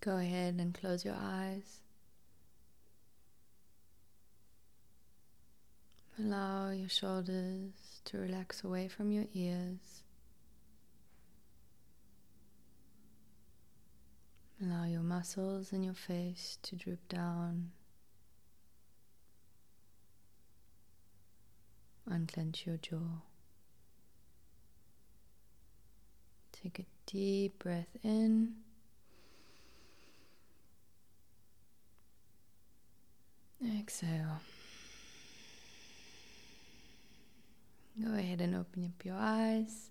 Go ahead and close your eyes. Allow your shoulders to relax away from your ears. Allow your muscles in your face to droop down. Unclench your jaw. Take a deep breath in. Exhale. Go ahead and open up your eyes.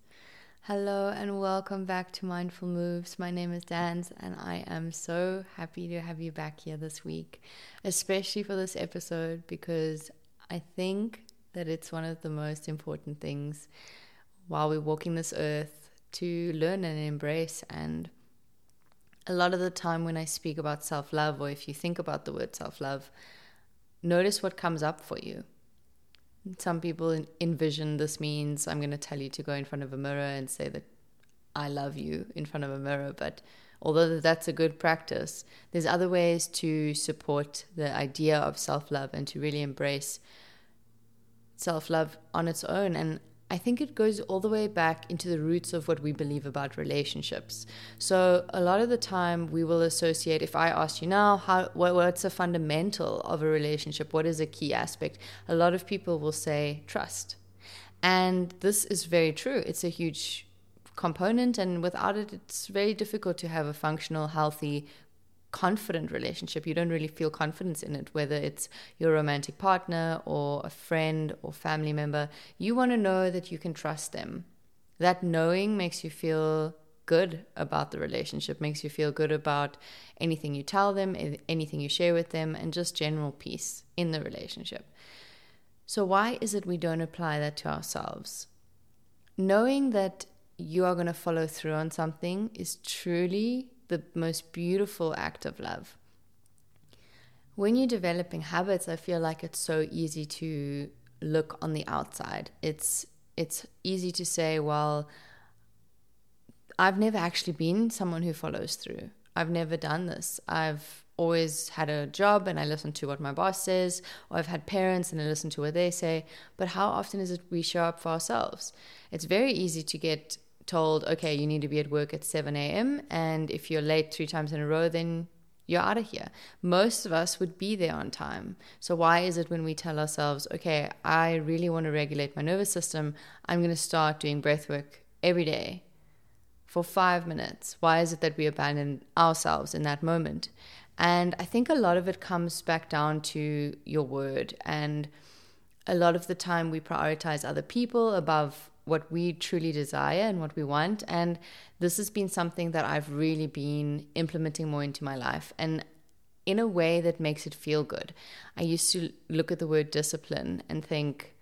Hello and welcome back to Mindful Moves. My name is Dans and I am so happy to have you back here this week, especially for this episode because I think that it's one of the most important things while we're walking this earth to learn and embrace. And a lot of the time, when I speak about self love, or if you think about the word self love, notice what comes up for you. Some people envision this means I'm going to tell you to go in front of a mirror and say that I love you in front of a mirror, but although that's a good practice, there's other ways to support the idea of self love and to really embrace self love on its own. And I think it goes all the way back into the roots of what we believe about relationships. So a lot of the time we will associate if I ask you now how what, what's a fundamental of a relationship, what is a key aspect? A lot of people will say trust. And this is very true. It's a huge component and without it it's very difficult to have a functional healthy confident relationship. You don't really feel confidence in it, whether it's your romantic partner or a friend or family member. You want to know that you can trust them. That knowing makes you feel good about the relationship, makes you feel good about anything you tell them, anything you share with them, and just general peace in the relationship. So, why is it we don't apply that to ourselves? Knowing that you are going to follow through on something is truly the most beautiful act of love. When you're developing habits, I feel like it's so easy to look on the outside. It's it's easy to say, well, I've never actually been someone who follows through. I've never done this. I've always had a job and I listen to what my boss says, or I've had parents and I listen to what they say. But how often is it we show up for ourselves? It's very easy to get told, okay, you need to be at work at 7 a.m. And if you're late three times in a row, then you're out of here. Most of us would be there on time. So, why is it when we tell ourselves, okay, I really want to regulate my nervous system, I'm going to start doing breath work every day for five minutes? Why is it that we abandon ourselves in that moment? And I think a lot of it comes back down to your word. And a lot of the time we prioritize other people above what we truly desire and what we want. And this has been something that I've really been implementing more into my life and in a way that makes it feel good. I used to look at the word discipline and think,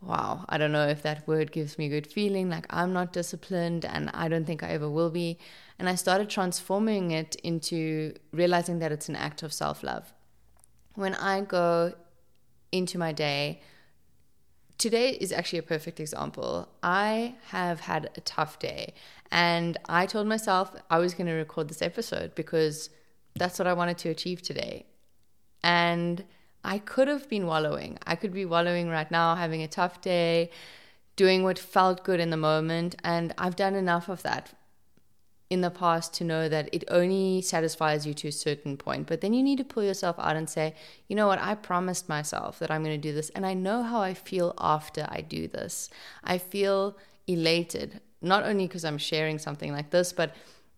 wow, I don't know if that word gives me a good feeling. Like I'm not disciplined and I don't think I ever will be. And I started transforming it into realizing that it's an act of self love. When I go into my day, today is actually a perfect example. I have had a tough day, and I told myself I was going to record this episode because that's what I wanted to achieve today. And I could have been wallowing. I could be wallowing right now, having a tough day, doing what felt good in the moment. And I've done enough of that in the past to know that it only satisfies you to a certain point. But then you need to pull yourself out and say, you know what, I promised myself that I'm going to do this. And I know how I feel after I do this. I feel elated, not only because I'm sharing something like this, but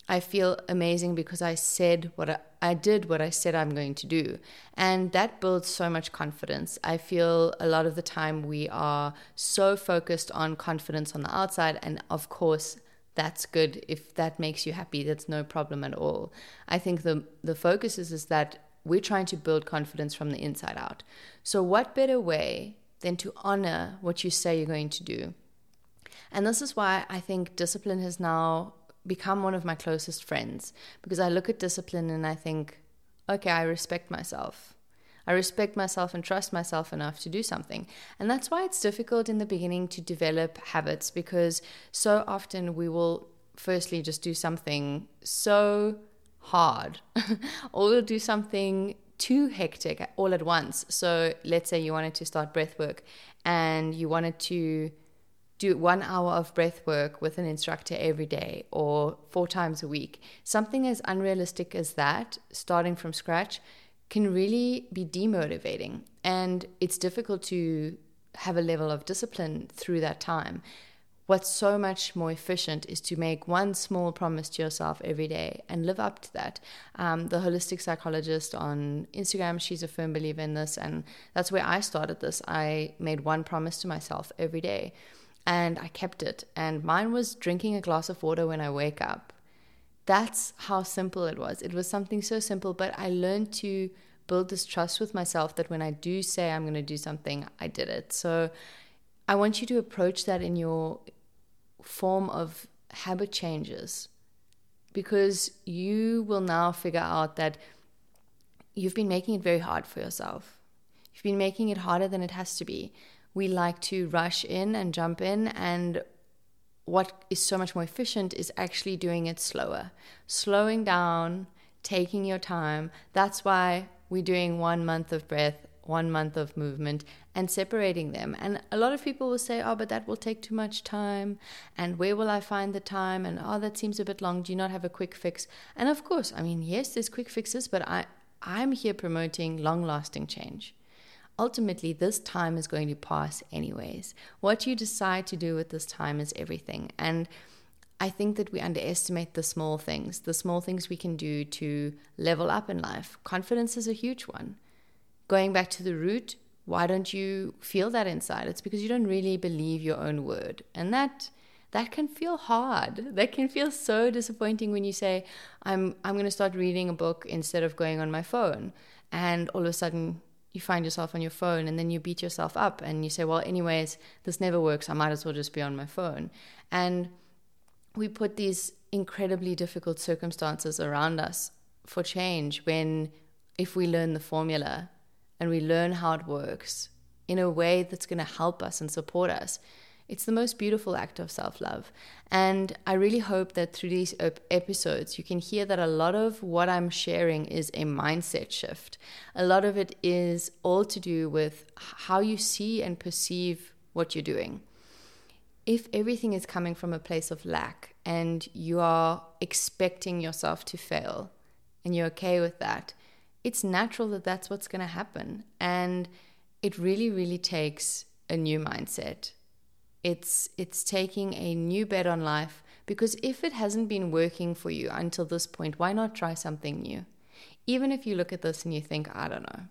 I feel amazing because I said what I, I, did, what I said I'm going to do. And that builds so much confidence. I feel a lot of the time we are so focused on confidence on the outside. And of course, that's good if that makes you happy that's no problem at all. I think the the focus is is that we're trying to build confidence from the inside out. So what better way than to honor what you say you're going to do? And this is why i think discipline has now become one of my closest friends because i look at discipline and i think okay i respect myself I respect myself and trust myself enough to do something. And that's why it's difficult in the beginning to develop habits because so often we will firstly just do something so hard, or we'll do something too hectic all at once. So let's say you wanted to start breath work and you wanted to do one hour of breath work with an instructor every day or four times a week. Something as unrealistic as that, starting from scratch, can really be demotivating. And it's difficult to have a level of discipline through that time what's so much more efficient is to make one small promise to yourself every day and live up to that. Um, the holistic psychologist on Instagram, she's a firm believer in this, and that's where I started this. I made one promise to myself every day, and I kept it. And mine was drinking a glass of water when I wake up. That's how simple it was. It was something so simple, but I learned to build this trust with myself that when I do say I'm going to do something, I did it. So I want you to approach that in your form of habit changes because you will now figure out that you've been making it very hard for yourself. You've been making it harder than it has to be. We like to rush in and jump in, and what is so much more efficient is actually doing it slower, slowing down, taking your time. That's why we're doing one month of breath one month of movement and separating them. And a lot of people will say, oh, but that will take too much time. And where will I find the time? And oh, that seems a bit long. Do you not have a quick fix? And of course, I mean, yes, there's quick fixes, but I, I'm here promoting long lasting change. Ultimately, this time is going to pass anyways. What you decide to do with this time is everything. And I think that we underestimate the small things, the small things we can do to level up in life. Confidence is a huge one going back to the root, why don't you feel that inside? It's because you don't really believe your own word. And that that can feel hard. That can feel so disappointing when you say, I'm I'm gonna start reading a book instead of going on my phone. And all of a sudden you find yourself on your phone and then you beat yourself up and you say, Well, anyways, this never works. I might as well just be on my phone. And we put these incredibly difficult circumstances around us for change when if we learn the formula and we learn how it works in a way that's going to help us and support us, it's the most beautiful act of self love. And I really hope that through these episodes, you can hear that a lot of what I'm sharing is a mindset shift. A lot of it is all to do with how you see and perceive what you're doing. If everything is coming from a place of lack and you are expecting yourself to fail and you're okay with that, it's natural that that's what's going to happen. And it really, really takes a new mindset. It's, it's taking a new bet on life because if it hasn't been working for you until this point, why not try something new? Even if you look at this and you think, I don't know,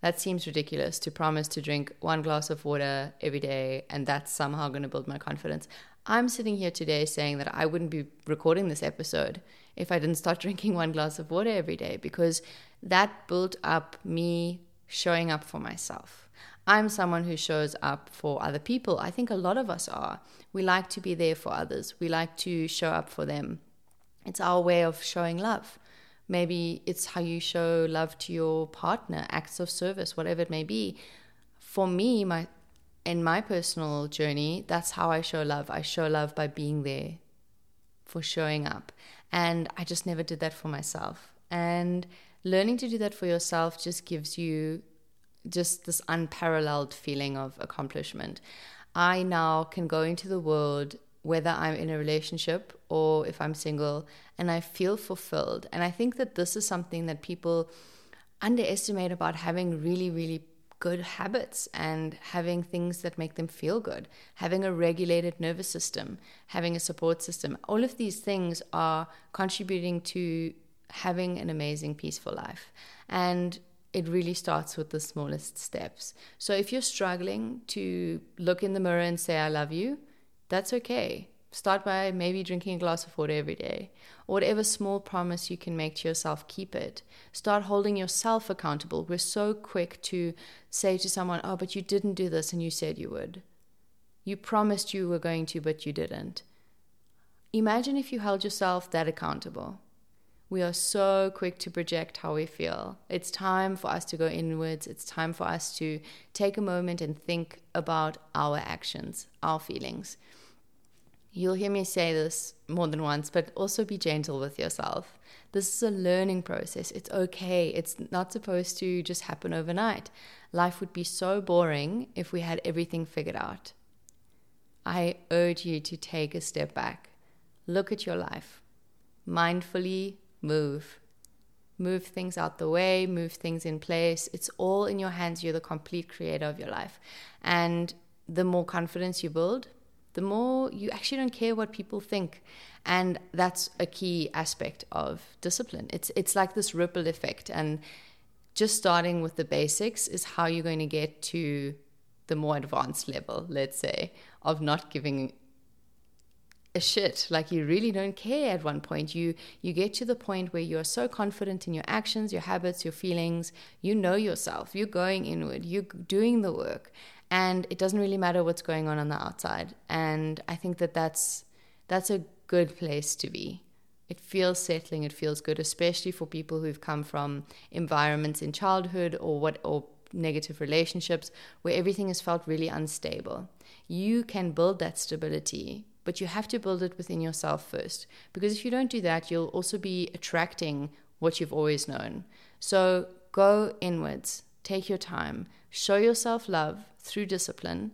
that seems ridiculous to promise to drink one glass of water every day and that's somehow going to build my confidence. I'm sitting here today saying that I wouldn't be recording this episode if I didn't start drinking one glass of water every day because that built up me showing up for myself. I'm someone who shows up for other people. I think a lot of us are. We like to be there for others, we like to show up for them. It's our way of showing love. Maybe it's how you show love to your partner, acts of service, whatever it may be. For me, my in my personal journey, that's how I show love. I show love by being there, for showing up. And I just never did that for myself. And learning to do that for yourself just gives you just this unparalleled feeling of accomplishment. I now can go into the world, whether I'm in a relationship or if I'm single, and I feel fulfilled. And I think that this is something that people underestimate about having really, really good habits and having things that make them feel good, having a regulated nervous system, having a support system. All of these things are contributing to having an amazing, peaceful life. And it really starts with the smallest steps. So if you're struggling to look in the mirror and say, I love you, that's okay. Start by maybe drinking a glass of water every day. Or whatever small promise you can make to yourself, keep it. Start holding yourself accountable. We're so quick to say to someone, Oh, but you didn't do this and you said you would. You promised you were going to, but you didn't. Imagine if you held yourself that accountable. We are so quick to project how we feel. It's time for us to go inwards. It's time for us to take a moment and think about our actions, our feelings. You'll hear me say this more than once, but also be gentle with yourself. This is a learning process. It's okay. It's not supposed to just happen overnight. Life would be so boring if we had everything figured out. I urge you to take a step back, look at your life, mindfully move. Move things out the way, move things in place. It's all in your hands. You're the complete creator of your life. And the more confidence you build, the more you actually don't care what people think. And that's a key aspect of discipline. It's it's like this ripple effect. And just starting with the basics is how you're going to get to the more advanced level, let's say, of not giving a shit. Like you really don't care at one point. You you get to the point where you're so confident in your actions your habits your feelings. You know yourself. You're going inward. You're doing the work. And it doesn't really matter what's going on on the outside. And i think that that's that's a good place to be. It feels settling. It feels good especially for people who've come from environments in childhood or what or negative relationships where everything has felt really unstable. You can build that stability but you have to build it within yourself first. Because if you don't do that, you'll also be attracting what you've always known. So go inwards, take your time, show yourself love through discipline,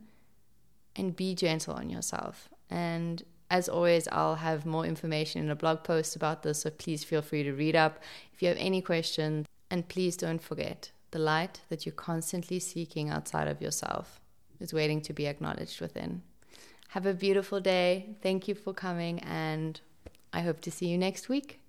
and be gentle on yourself. And as always, I'll have more information in a blog post about this, so please feel free to read up if you have any questions. And please don't forget the light that you're constantly seeking outside of yourself is waiting to be acknowledged within. Have a beautiful day. Thank you for coming, and I hope to see you next week.